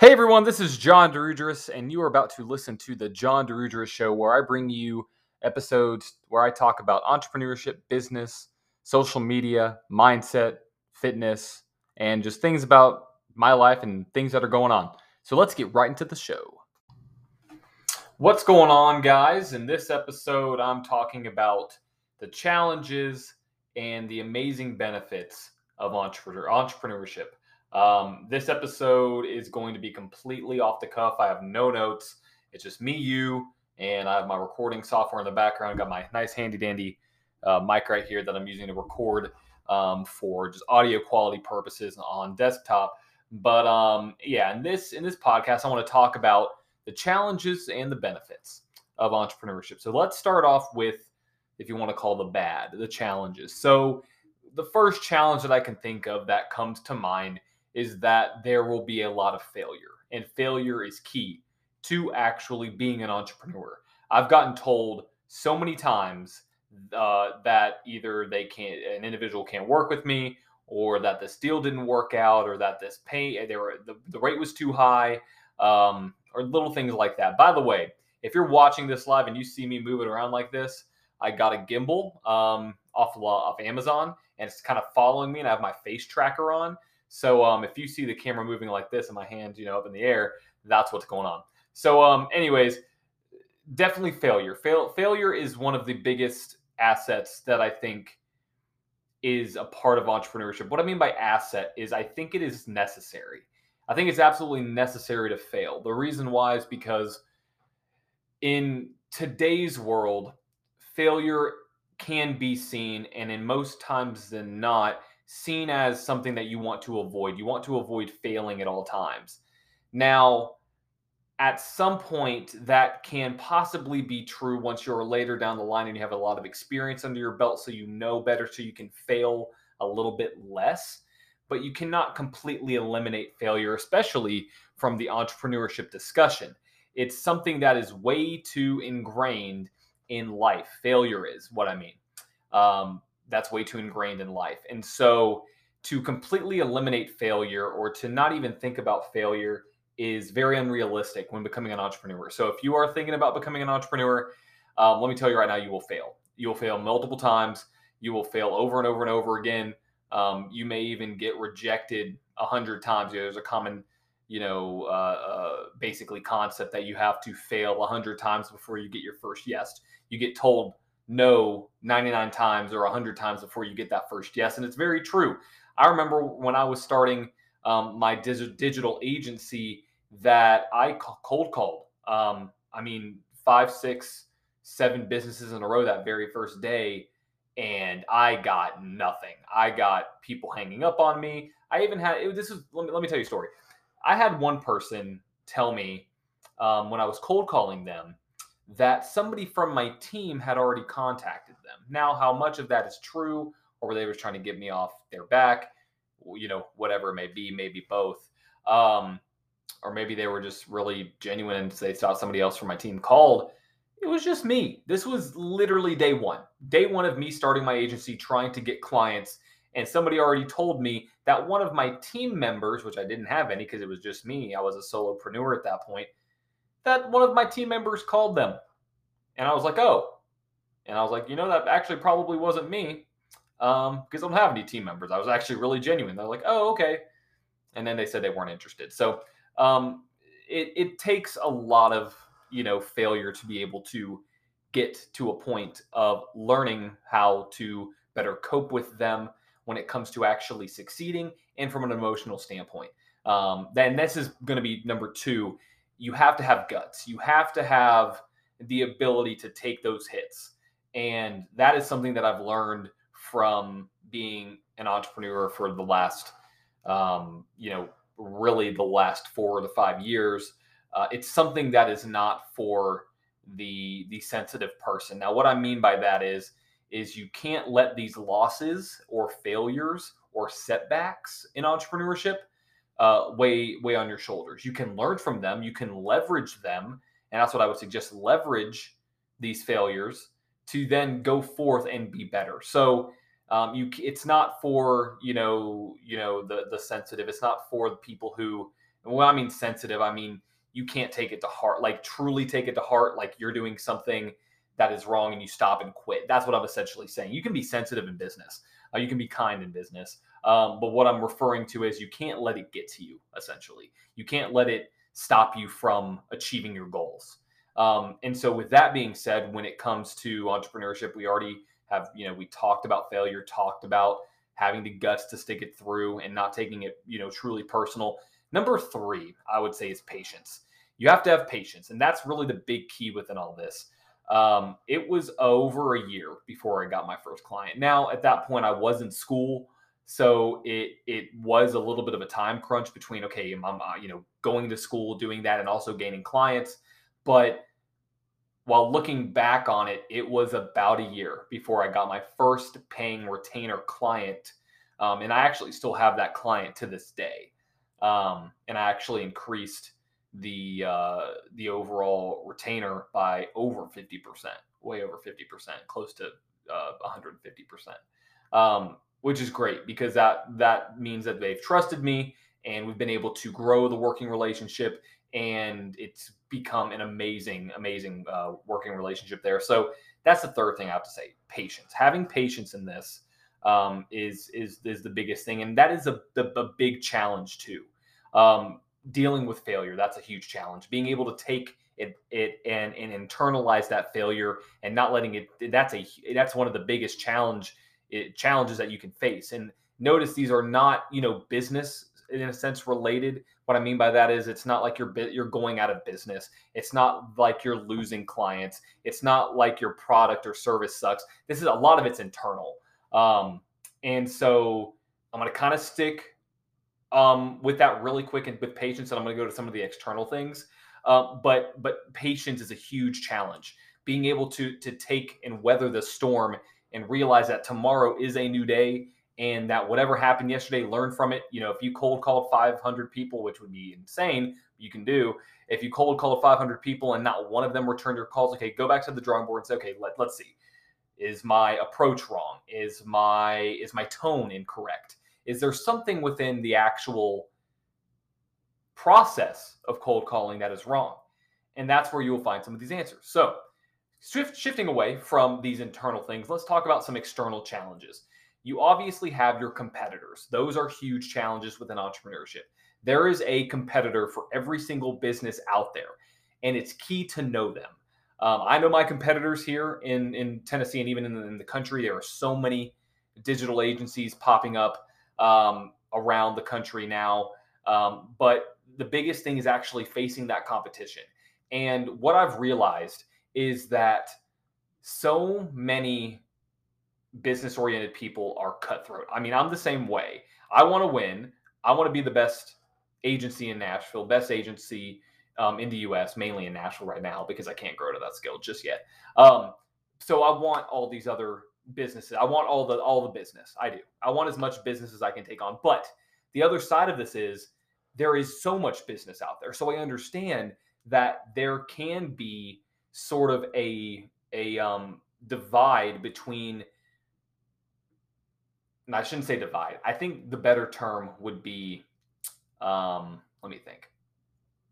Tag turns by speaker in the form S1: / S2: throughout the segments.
S1: Hey everyone, this is John Dirugeris, and you are about to listen to the John Dirugeris Show, where I bring you episodes where I talk about entrepreneurship, business, social media, mindset, fitness, and just things about my life and things that are going on. So let's get right into the show. What's going on, guys? In this episode, I'm talking about the challenges and the amazing benefits of entrepreneur entrepreneurship. Um, this episode is going to be completely off the cuff. I have no notes. It's just me, you, and I have my recording software in the background. I've got my nice handy dandy uh, mic right here that I'm using to record um, for just audio quality purposes on desktop. But um, yeah, in this in this podcast, I want to talk about the challenges and the benefits of entrepreneurship. So let's start off with, if you want to call the bad, the challenges. So the first challenge that I can think of that comes to mind is that there will be a lot of failure, and failure is key to actually being an entrepreneur. I've gotten told so many times uh, that either they can't, an individual can't work with me, or that this deal didn't work out, or that this pay, they were the, the rate was too high, um, or little things like that. By the way, if you're watching this live and you see me moving around like this, I got a gimbal um, off off Amazon, and it's kind of following me, and I have my face tracker on. So um, if you see the camera moving like this and my hands, you know, up in the air, that's what's going on. So um, anyways, definitely failure. Fail, failure is one of the biggest assets that I think is a part of entrepreneurship. What I mean by asset is I think it is necessary. I think it's absolutely necessary to fail. The reason why is because in today's world, failure can be seen, and in most times than not, seen as something that you want to avoid. You want to avoid failing at all times. Now, at some point, that can possibly be true once you're later down the line and you have a lot of experience under your belt, so you know better, so you can fail a little bit less. But you cannot completely eliminate failure, especially from the entrepreneurship discussion. It's something that is way too ingrained in life. Failure is what I mean. Um, that's way too ingrained in life. And so to completely eliminate failure or to not even think about failure is very unrealistic when becoming an entrepreneur. So if you are thinking about becoming an entrepreneur, um, let me tell you right now, you will fail. You will fail multiple times. You will fail over and over and over again. Um, you may even get rejected a hundred times. You know, there's a common, you know, uh, uh, basically concept that you have to fail a hundred times before you get your first yes. You get told no 99 times or 100 times before you get that first yes. And it's very true. I remember when I was starting um, my dig- digital agency that I cold called. Um, I mean, five, six, seven businesses in a row that very first day. And I got nothing. I got people hanging up on me. I even had it, this is let me let me tell you a story. I had one person tell me um, when I was cold calling them that somebody from my team had already contacted them. Now, how much of that is true, or were they were trying to get me off their back, you know, whatever it may be, maybe both. Um, or maybe they were just really genuine and they thought somebody else from my team called. It was just me. This was literally day one. Day one of me starting my agency, trying to get clients. And somebody already told me that one of my team members, which I didn't have any because it was just me, I was a solopreneur at that point, that one of my team members called them. And I was like, oh. And I was like, you know, that actually probably wasn't me um, because I don't have any team members. I was actually really genuine. They're like, oh, okay. And then they said they weren't interested. So um, it, it takes a lot of, you know, failure to be able to get to a point of learning how to better cope with them when it comes to actually succeeding and from an emotional standpoint. Um, then this is going to be number two you have to have guts. You have to have the ability to take those hits. And that is something that I've learned from being an entrepreneur for the last, um, you know, really the last four to five years. Uh, it's something that is not for the the sensitive person. Now, what I mean by that is is you can't let these losses or failures or setbacks in entrepreneurship uh, weigh weigh on your shoulders. You can learn from them. You can leverage them, and that's what I would suggest. Leverage these failures to then go forth and be better. So um, you, it's not for you know you know the the sensitive. It's not for the people who when I mean sensitive, I mean you can't take it to heart, like truly take it to heart, like you're doing something that is wrong and you stop and quit. That's what I'm essentially saying. You can be sensitive in business, uh, you can be kind in business. Um, but what I'm referring to is you can't let it get to you, essentially. You can't let it stop you from achieving your goals. Um, and so, with that being said, when it comes to entrepreneurship, we already have, you know, we talked about failure, talked about having the guts to stick it through and not taking it, you know, truly personal. Number three, I would say, is patience. You have to have patience. And that's really the big key within all this. Um, it was over a year before I got my first client. Now, at that point, I was in school. So it it was a little bit of a time crunch between okay, I'm uh, you know going to school, doing that, and also gaining clients. But while looking back on it, it was about a year before I got my first paying retainer client, um, and I actually still have that client to this day. Um, and I actually increased the uh, the overall retainer by over fifty percent, way over fifty percent, close to uh, one hundred and fifty percent. Which is great because that that means that they've trusted me and we've been able to grow the working relationship and it's become an amazing amazing uh, working relationship there. So that's the third thing i have to say patience. Having patience in this um, is is is the biggest thing and that is a, a, a big challenge too. Um, dealing with failure that's a huge challenge. Being able to take it, it and and internalize that failure and not letting it that's a that's one of the biggest challenge it, challenges that you can face. And notice these are not, you know, business in a sense related. What I mean by that is it's not like you're you're going out of business. It's not like you're losing clients. It's not like your product or service sucks. This is a lot of it's internal. Um, and so I'm going to kind of stick um, with that really quick and with patience, and I'm going to go to some of the external things. Uh, but but patience is a huge challenge. Being able to to take and weather the storm and realize that tomorrow is a new day and that whatever happened yesterday, learn from it. You know, if you cold called 500 people, which would be insane, you can do. If you cold called 500 people and not one of them returned your calls, okay, go back to the drawing board and say, okay, let, let's see. Is my approach wrong? Is my is my tone incorrect? Is there something within the actual process of cold calling that is wrong? And that's where you will find some of these answers. So shifting away from these internal things, let's talk about some external challenges. You obviously have your competitors. Those are huge challenges within entrepreneurship. There is a competitor for every single business out there, and it's key to know them. Um, I know my competitors here in, in Tennessee and even in the, in the country. There are so many digital agencies popping up um, around the country now. Um, but the biggest thing is actually facing that competition. And what I've realized is that so many business oriented people are cutthroat. I mean, I'm the same way. I want to win. I want to be the best agency in Nashville, best agency um, in the US, mainly in Nashville right now, because I can't grow to that scale just yet. Um, so I want all these other businesses. I want all the all the business. I do. I want as much business as I can take on. But the other side of this is there is so much business out there. So I understand that there can be sort of a a um, divide between and I shouldn't say divide. I think the better term would be um, let me think.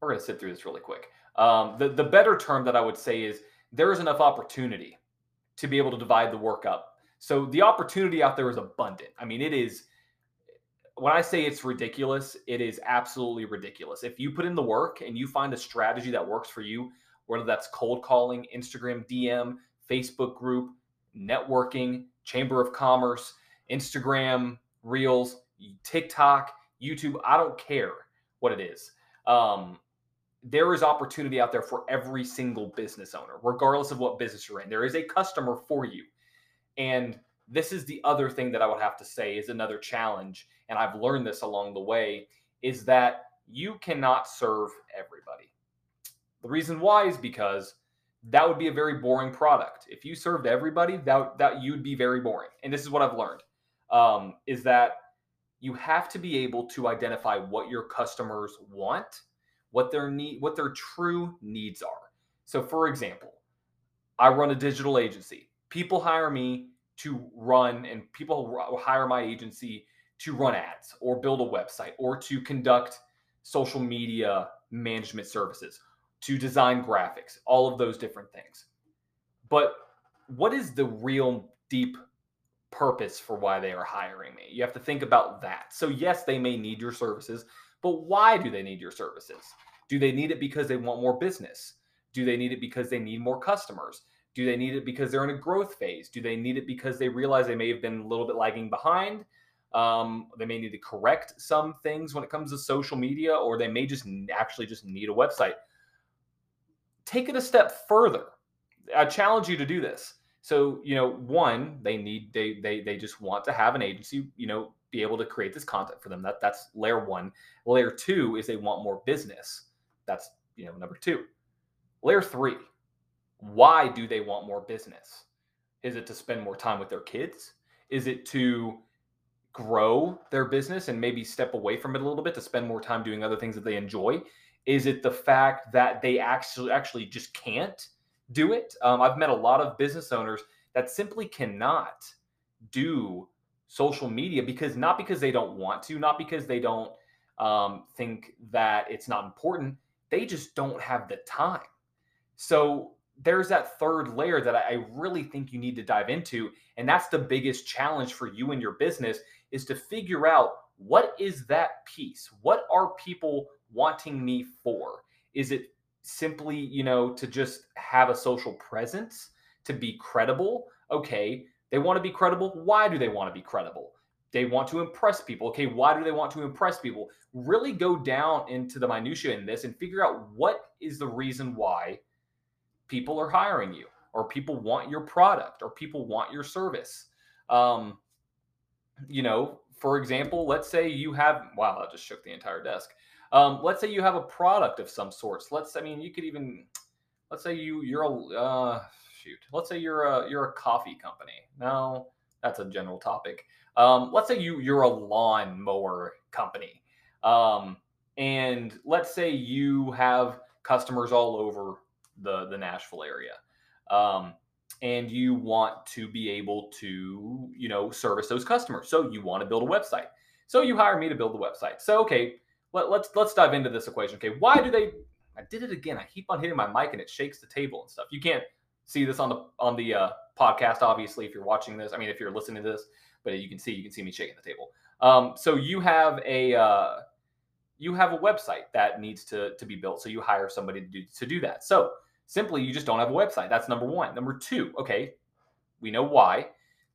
S1: We're going to sit through this really quick. Um, the, the better term that I would say is there is enough opportunity to be able to divide the work up. So the opportunity out there is abundant. I mean, it is, when I say it's ridiculous, it is absolutely ridiculous. If you put in the work and you find a strategy that works for you, whether that's cold calling, Instagram DM, Facebook group, networking, Chamber of Commerce, Instagram Reels, TikTok, YouTube. I don't care what it is. Um, there is opportunity out there for every single business owner, regardless of what business you're in. There is a customer for you. And this is the other thing that I would have to say is another challenge. And I've learned this along the way is that you cannot serve everybody. The reason why is because that would be a very boring product. If you served everybody, that that you'd be very boring. And this is what I've learned um, is that you have to be able to identify what your customers want, what their need, what their true needs are. So, for example, I run a digital agency. People hire me to run, and people hire my agency to run ads or build a website or to conduct social media management services, to design graphics, all of those different things. But what is the real deep purpose for why they are hiring me? You have to think about that. So, yes, they may need your services, but why do they need your services? Do they need it because they want more business? Do they need it because they need more customers? Do they need it because they're in a growth phase? Do they need it because they realize they may have been a little bit lagging behind? Um, they may need to correct some things when it comes to social media, or they may just actually just need a website. Take it a step further. I challenge you to do this. So, you know, one, they need they they they just want to have an agency, you know, be able to create this content for them. That that's layer one. Layer two is they want more business. That's you know number two. Layer three, why do they want more business? Is it to spend more time with their kids? Is it to grow their business and maybe step away from it a little bit to spend more time doing other things that they enjoy? Is it the fact that they actually actually just can't do it? Um, I've met a lot of business owners that simply cannot do social media because not because they don't want to, not because they don't um, think that it's not important, they just don't have the time. So there's that third layer that I really think you need to dive into. And that's the biggest challenge for you and your business is to figure out what is that piece? What are people wanting me for? Is it simply, you know, to just have a social presence, to be credible? Okay, they want to be credible. Why do they want to be credible? They want to impress people. Okay, why do they want to impress people? Really go down into the minutia in this and figure out what is the reason why people are hiring you or people want your product or people want your service. Um, you know, for example, let's say you have, wow, I just shook the entire desk. Um, let's say you have a product of some sorts. Let's, I mean, you could even, let's say you, you're a, uh, shoot, let's say you're a, you're a coffee company. No, that's a general topic. Um, let's say you, you're a lawn mower company. Um, and let's say you have customers all over the the Nashville area, um, and you want to be able to you know service those customers. So you want to build a website. So you hire me to build the website. So okay, let, let's let's dive into this equation. Okay, why do they? I did it again. I keep on hitting my mic and it shakes the table and stuff. You can't see this on the on the uh, podcast, obviously, if you're watching this. I mean, if you're listening to this, but you can see you can see me shaking the table. Um, so you have a uh, you have a website that needs to to be built. So you hire somebody to do to do that. So Simply, you just don't have a website. That's number one. Number two, okay, we know why.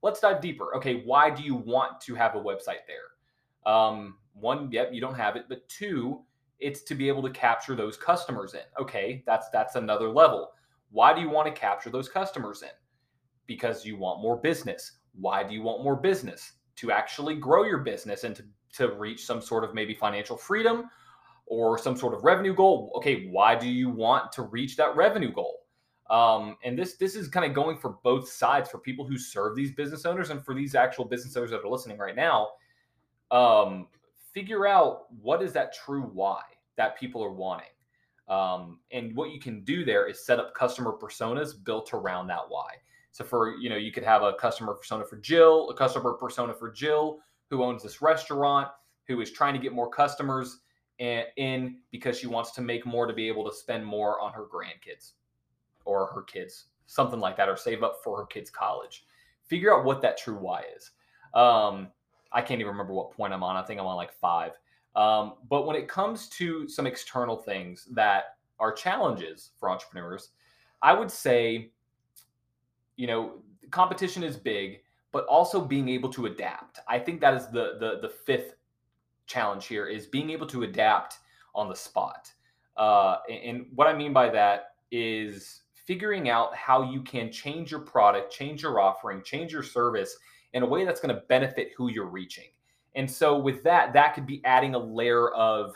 S1: Let's dive deeper. Okay, why do you want to have a website there? Um, one, yep, you don't have it, but two, it's to be able to capture those customers in. Okay, that's that's another level. Why do you want to capture those customers in? Because you want more business. Why do you want more business? To actually grow your business and to, to reach some sort of maybe financial freedom or some sort of revenue goal. Okay, why do you want to reach that revenue goal? Um, and this this is kind of going for both sides for people who serve these business owners and for these actual business owners that are listening right now. Um, figure out what is that true why that people are wanting. Um, and what you can do there is set up customer personas built around that why. So for you know, you could have a customer persona for Jill, a customer persona for Jill who owns this restaurant, who is trying to get more customers in because she wants to make more to be able to spend more on her grandkids or her kids, something like that, or save up for her kids' college. Figure out what that true why is. Um, I can't even remember what point I'm on. I think I'm on like five. Um, but when it comes to some external things that are challenges for entrepreneurs, I would say, you know, competition is big, but also being able to adapt. I think that is the the the fifth challenge here is being able to adapt on the spot. Uh, and what I mean by that is figuring out how you can change your product, change your offering, change your service in a way that's going to benefit who you're reaching. And so with that, that could be adding a layer of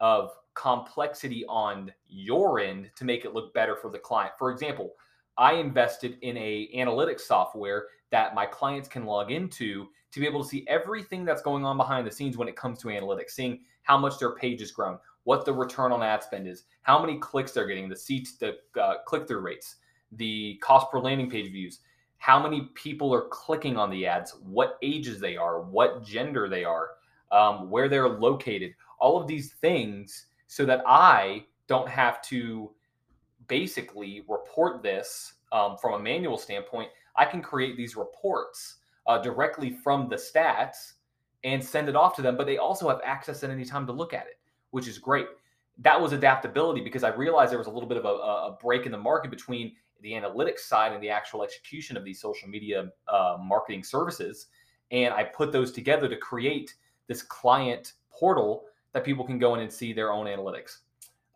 S1: of complexity on your end to make it look better for the client. For example, I invested in a analytics software that my clients can log into to be able to see everything that's going on behind the scenes when it comes to analytics, seeing how much their page has grown, what the return on ad spend is, how many clicks they're getting, the seats, the uh, click through rates, the cost per landing page views, how many people are clicking on the ads, what ages they are, what gender they are, um, where they're located. all of these things so that I don't have to basically report this um, from a manual standpoint. I can create these reports uh, directly from the stats and send it off to them, but they also have access at any time to look at it, which is great. That was adaptability because I realized there was a little bit of a, a break in the market between the analytics side and the actual execution of these social media uh, marketing services. And I put those together to create this client portal that people can go in and see their own analytics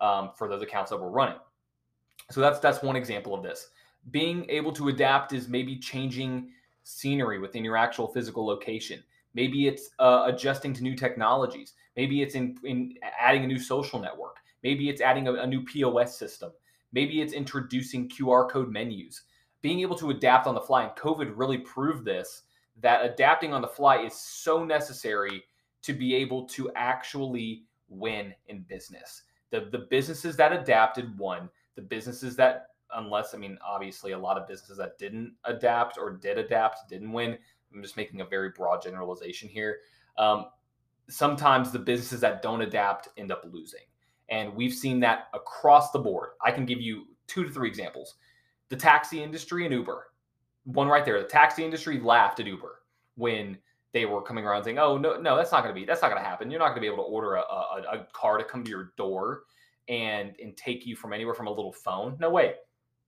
S1: um, for those accounts that we're running. So that's that's one example of this. Being able to adapt is maybe changing scenery within your actual physical location. Maybe it's uh, adjusting to new technologies. Maybe it's in, in adding a new social network. Maybe it's adding a, a new POS system. Maybe it's introducing QR code menus. Being able to adapt on the fly, and COVID really proved this that adapting on the fly is so necessary to be able to actually win in business. The, the businesses that adapted won. The businesses that, unless, I mean, obviously a lot of businesses that didn't adapt or did adapt didn't win. I'm just making a very broad generalization here. Um, sometimes the businesses that don't adapt end up losing. And we've seen that across the board. I can give you two to three examples. The taxi industry and Uber. One right there. The taxi industry laughed at Uber when they were coming around saying, "Oh no, no, that's not going to be that's not going to happen. You're not going to be able to order a, a, a, car to come to your door and and take you from anywhere from a little phone. No way.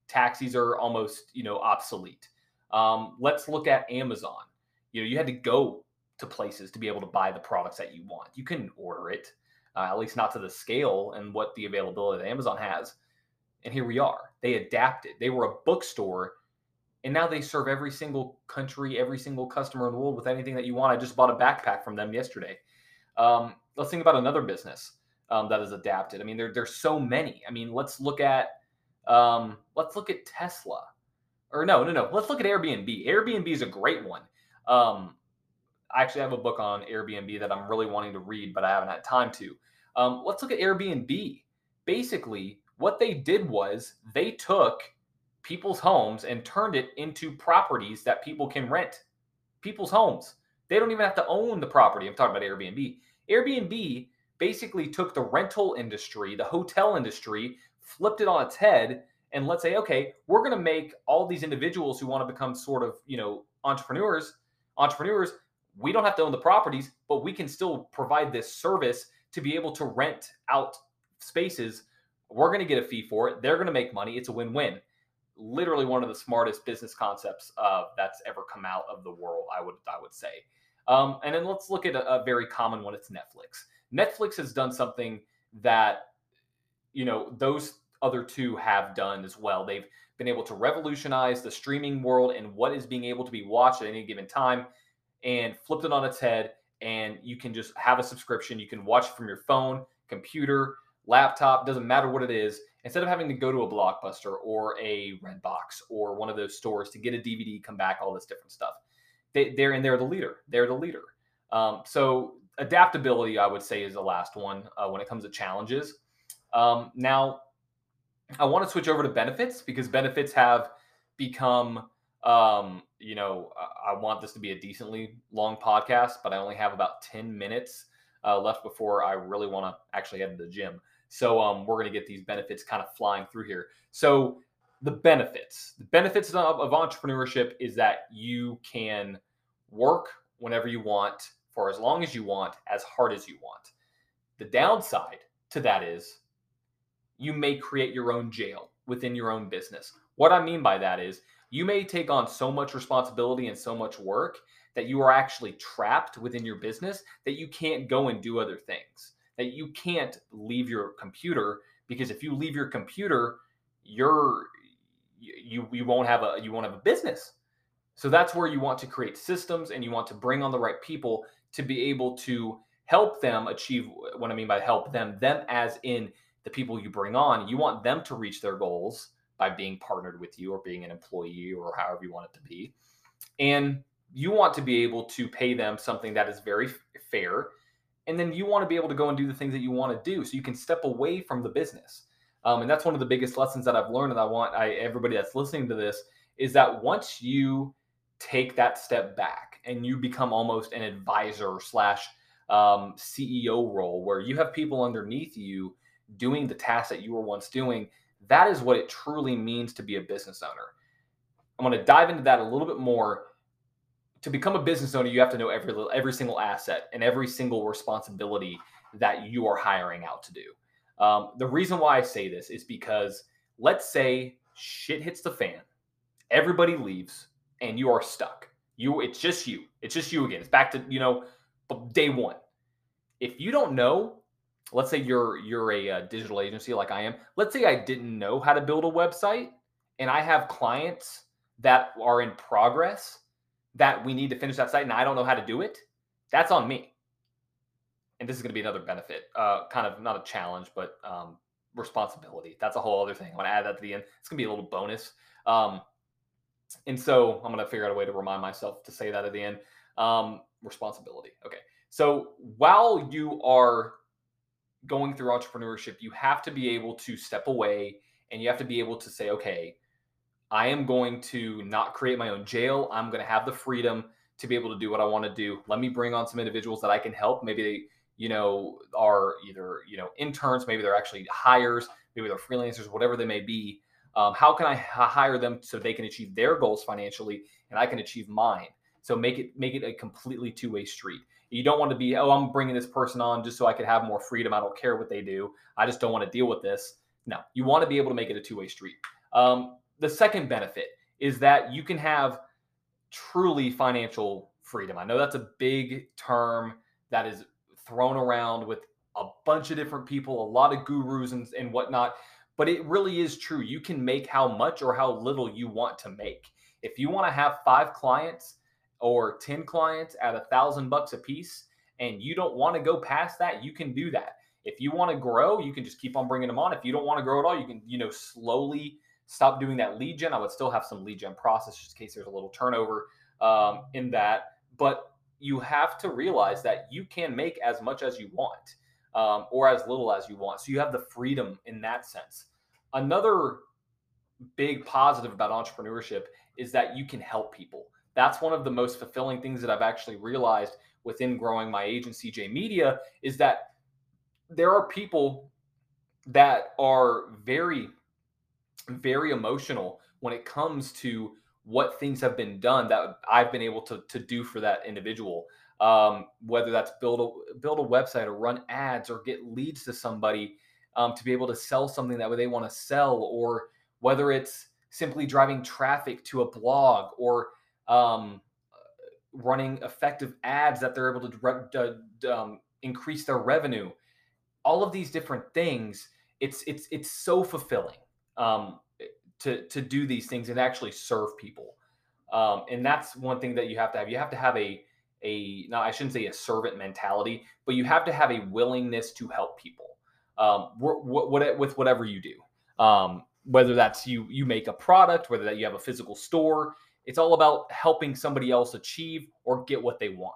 S1: Taxis are almost you know obsolete. Um, let's look at Amazon. You know, you had to go to places to be able to buy the products that you want. You couldn't order it, uh, at least not to the scale and what the availability that Amazon has. And here we are. They adapted. They were a bookstore and now they serve every single country, every single customer in the world with anything that you want. I just bought a backpack from them yesterday. Um, let's think about another business um, that is adapted. I mean, there, there's so many. I mean, let's look at um, let's look at Tesla, or no, no, no. Let's look at Airbnb. Airbnb is a great one. Um, I actually have a book on Airbnb that I'm really wanting to read, but I haven't had time to. Um, let's look at Airbnb. Basically, what they did was they took people's homes and turned it into properties that people can rent. People's homes. They don't even have to own the property. I'm talking about Airbnb. Airbnb basically took the rental industry, the hotel industry, flipped it on its head, and let's say, okay, we're going to make all these individuals who want to become sort of, you know, entrepreneurs, entrepreneurs, we don't have to own the properties, but we can still provide this service to be able to rent out spaces. We're going to get a fee for it. They're going to make money. It's a win-win literally one of the smartest business concepts uh, that's ever come out of the world. I would I would say. Um, and then let's look at a, a, very common one. It's Netflix. Netflix has done something that you know those other two have done as well. They've been able to revolutionize the streaming world and what is being able to be watched at any given time, and flipped it on its head. And you can just have a subscription. You can watch from your phone, computer, laptop. Doesn't matter what it is instead of having to go to a blockbuster or a redbox or one of those stores to get a dvd come back all this different stuff they, they're and they're the leader they're the leader um, so adaptability i would say is the last one uh, when it comes to challenges um, now i want to switch over to benefits because benefits have become um, you know i want this to be a decently long podcast but i only have about 10 minutes uh, left before i really want to actually head to the gym so um, we're going to get these benefits kind of flying through here. So the benefits, the benefits of, of entrepreneurship is that you can work whenever you want for as long as you want, as hard as you want. The downside to that is you may create your own jail within your own business. What I mean by that is you may take on so much responsibility and so much work that you are actually trapped within your business that you can't go and do other things that you can't leave your computer because if you leave your computer, you're you you won't have a you won't have a business. So that's where you want to create systems and you want to bring on the right people to be able to help them achieve what I mean by help them, them as in the people you bring on. You want them to reach their goals by being partnered with you or being an employee or however you want it to be. And you want to be able to pay them something that is very fair and then you want to be able to go and do the things that you want to do so you can step away from the business um, and that's one of the biggest lessons that i've learned and i want I, everybody that's listening to this is that once you take that step back and you become almost an advisor slash um, CEO role where you have people underneath you doing the tasks that you were once doing. That is what it truly means to be a business owner. I'm going to dive into that a little bit more. To become a business owner, you have to know every little every single asset and every single responsibility that you are hiring out to do. Um, the reason why I say this is because let's say shit hits the fan, everybody leaves, and you are stuck. You, it's just you. It's just you again. It's back to you know day one. If you don't know, let's say you're you're a, a uh, digital agency like I am. Let's say I didn't know how to build a website, and I have clients that are in progress that we need to finish that site, and I don't know how to do it. That's on me. And this is going to be another benefit, uh, kind of not a challenge, but um, responsibility. That's a whole other thing. I want to add that to the end. It's going to be a little bonus. Um, and so I'm going to figure out a way to remind myself to say that at the end. Um, responsibility. Okay. So while you are going through entrepreneurship, you have to be able to step away and you have to be able to say, okay, I am going to not create my own jail. I'm going to have the freedom to be able to do what I want to do. Let me bring on some individuals that I can help. Maybe they, you know, are either, you know, interns, maybe they're actually hires, maybe they're freelancers, whatever they may be. Um, how can I hire them so they can achieve their goals financially and I can achieve mine? So make it make it a completely two way street. You don't want to be, oh, I'm bringing this person on just so I could have more freedom. I don't care what they do. I just don't want to deal with this. No, you want to be able to make it a two way street. Um, the second benefit is that you can have truly financial freedom. I know that's a big term that is thrown around with a bunch of different people, a lot of gurus and, and whatnot, but it really is true. You can make how much or how little you want to make. If you want to have five clients or 10 clients at a thousand bucks a piece and you don't want to go past that, you can do that. If you want to grow, you can just keep on bringing them on. If you don't want to grow at all, you can, you know, slowly stop doing that lead gen. I would still have some lead gen process just in case there's a little turnover um, in that. But you have to realize that you can make as much as you want um, or as little as you want. So you have the freedom in that sense. Another big positive about entrepreneurship is that you can help people that's one of the most fulfilling things that I've actually realized within growing my agency, J Media, is that there are people that are very, very emotional when it comes to what things have been done that I've been able to, to do for that individual. Um, whether that's build a build a website or run ads or get leads to somebody um, to be able to sell something that they want to sell, or whether it's simply driving traffic to a blog or um, running effective ads that they're able to um, increase their revenue. All of these different things, it's it's it's so fulfilling um, to to do these things and actually serve people. Um, and that's one thing that you have to have. You have to have a a now I shouldn't say a servant mentality, but you have to have a willingness to help people. Um, with whatever you do, um, whether that's you you make a product, whether that you have a physical store, it's all about helping somebody else achieve or get what they want.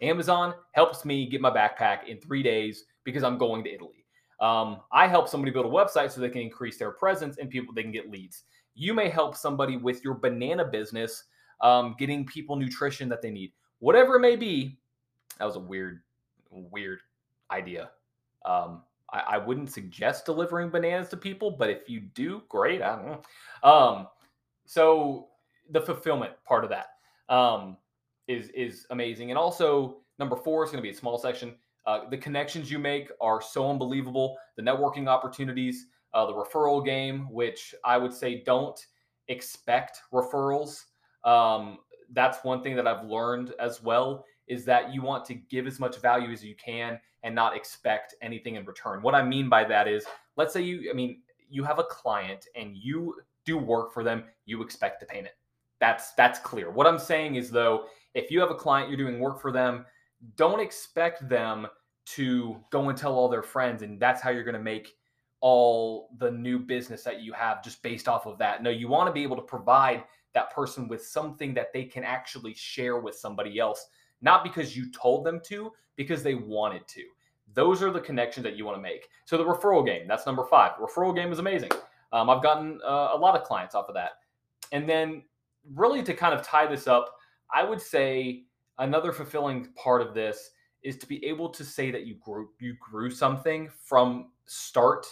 S1: Amazon helps me get my backpack in three days because I'm going to Italy. Um, I help somebody build a website so they can increase their presence and people they can get leads. You may help somebody with your banana business, um, getting people nutrition that they need, whatever it may be. That was a weird, weird idea. Um, I, I, wouldn't suggest delivering bananas to people, but if you do, great. I don't know. Um, so the fulfillment part of that um, is is amazing. And also number four is going to be a small section. Uh, the connections you make are so unbelievable. The networking opportunities, uh, the referral game, which I would say don't expect referrals. Um, that's one thing that I've learned as well is that you want to give as much value as you can and not expect anything in return. What I mean by that is, let's say you, I mean, you have a client and you do work for them, you expect pay it. That's that's clear. What I'm saying is though, if you have a client, you're doing work for them, don't expect them to go and tell all their friends and that's how you're going to make all the new business that you have just based off of that. No, you want to be able to provide that person with something that they can actually share with somebody else, not because you told them to, because they wanted to. Those are the connections that you want to make. So the referral game, that's number five. Referral game is amazing. Um, I've gotten uh, a lot of clients off of that. And then really to kind of tie this up, I would say another fulfilling part of this is to be able to say that you grew you grew something from start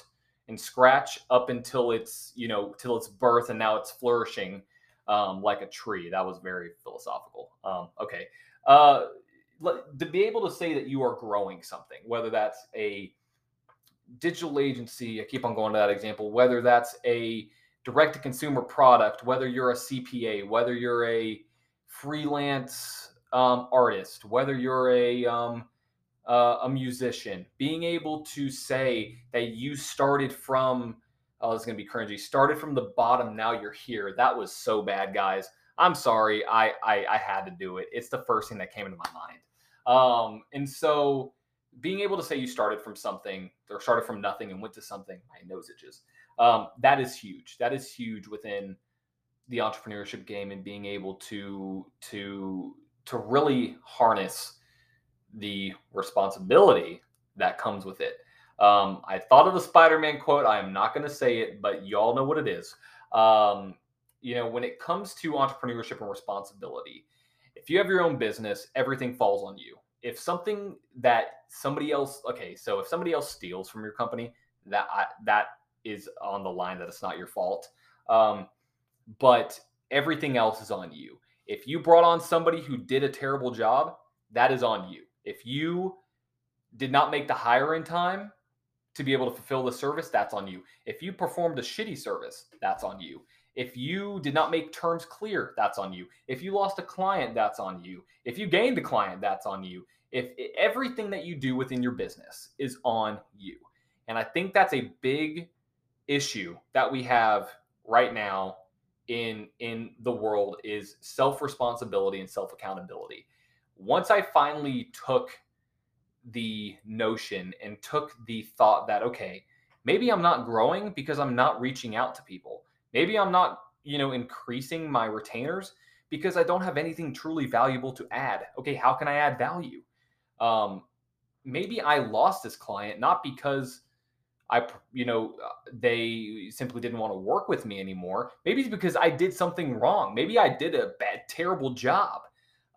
S1: and scratch up until it's you know till its birth and now it's flourishing um, like a tree. That was very philosophical. Um, okay, uh, to be able to say that you are growing something, whether that's a digital agency, I keep on going to that example, whether that's a direct to consumer product, whether you're a CPA, whether you're a freelance um, artist, whether you're a um, uh, a musician, being able to say that you started from oh, it's gonna be cringy, started from the bottom, now you're here. That was so bad, guys. I'm sorry, I I, I had to do it. It's the first thing that came into my mind. Um, and so being able to say you started from something or started from nothing and went to something, my nose itches. Um, that is huge. That is huge within the entrepreneurship game and being able to to to really harness the responsibility that comes with it. Um, I thought of the Spider-Man quote. I am not going to say it, but y'all know what it is. Um, you know, when it comes to entrepreneurship and responsibility, if you have your own business, everything falls on you. If something that somebody else, okay, so if somebody else steals from your company, that that is on the line that it's not your fault. Um, but everything else is on you. If you brought on somebody who did a terrible job, that is on you. If you did not make the hire in time to be able to fulfill the service, that's on you. If you performed a shitty service, that's on you. If you did not make terms clear, that's on you. If you lost a client, that's on you. If you gained a client, that's on you. If everything that you do within your business is on you. And I think that's a big issue that we have right now in in the world is self-responsibility and self-accountability. Once I finally took the notion and took the thought that okay, maybe I'm not growing because I'm not reaching out to people. Maybe I'm not, you know, increasing my retainers because I don't have anything truly valuable to add. Okay, how can I add value? Um, maybe I lost this client not because I, you know, uh, they simply didn't want to work with me anymore. Maybe it's because I did something wrong. Maybe I did a bad, terrible job.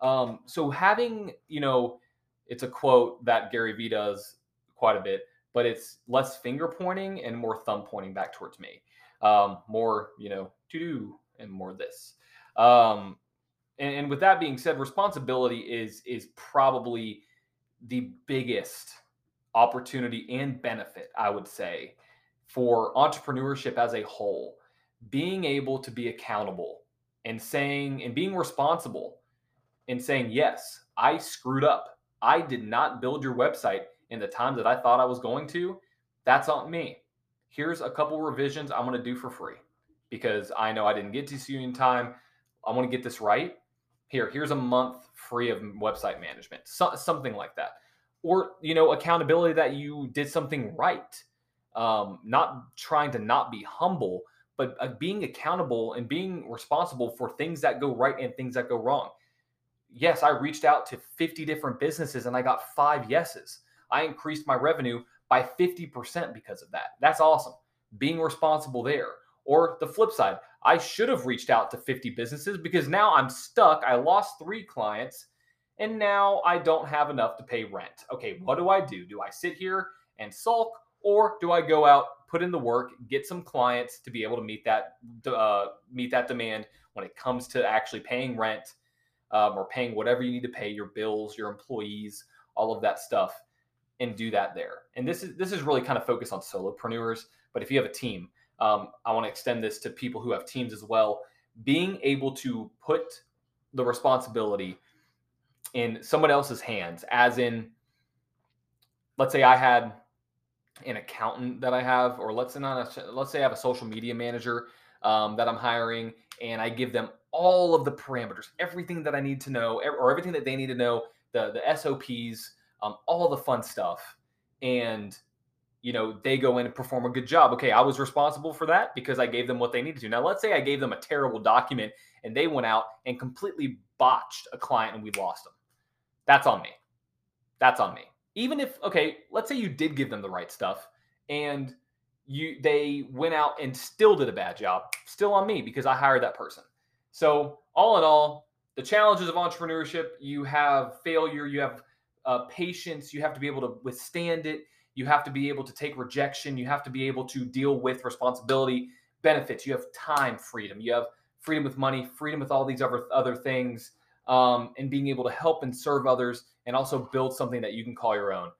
S1: Um, so having, you know, it's a quote that Gary Vee does quite a bit, but it's less finger pointing and more thumb pointing back towards me. Um, more, you know, to do and more this. Um, and, and with that being said, responsibility is is probably the biggest opportunity and benefit, I would say, for entrepreneurship as a whole. Being able to be accountable and saying and being responsible and saying, yes, I screwed up. I did not build your website in the time that I thought I was going to. That's on me. Here's a couple revisions I'm going to do for free because I know I didn't get to see you in time. I want to get this right. Here, here's a month free of website management, so, something like that or you know accountability that you did something right. Um, not trying to not be humble but uh, being accountable and being responsible for things that go right and things that go wrong. Yes i reached out to 50 different businesses and i got five yeses. I increased my revenue by 50% because of that. That's awesome. Being responsible there. Or the flip side i should have reached out to 50 businesses because now i'm stuck. I lost three clients and now I don't have enough to pay rent. Okay, what do I do? Do I sit here and sulk, or do I go out, put in the work, get some clients to be able to meet that uh, meet that demand when it comes to actually paying rent um, or paying whatever you need to pay your bills, your employees, all of that stuff, and do that there. And this is this is really kind of focused on solopreneurs, but if you have a team, um, I want to extend this to people who have teams as well. Being able to put the responsibility in someone else's hands, as in, let's say I had an accountant that I have, or let's say not a, let's say I have a social media manager um, that I'm hiring, and I give them all of the parameters, everything that I need to know, or everything that they need to know, the the SOPs, um, all the fun stuff, and you know they go in and perform a good job. Okay, I was responsible for that because I gave them what they needed to. Now let's say I gave them a terrible document and they went out and completely botched a client and we lost them. That's on me. That's on me. Even if okay, let's say you did give them the right stuff and you they went out and still did a bad job, still on me because I hired that person. So, all in all, the challenges of entrepreneurship, you have failure, you have uh, patience. You have to be able to withstand it. You have to be able to take rejection. You have to be able to deal with responsibility, benefits. You have time freedom. You have freedom with money, freedom with all these other other things, um, and being able to help and serve others, and also build something that you can call your own.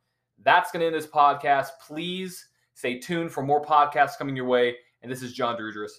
S1: That's going to end this podcast. Please stay tuned for more podcasts coming your way. And this is John Dirugeris.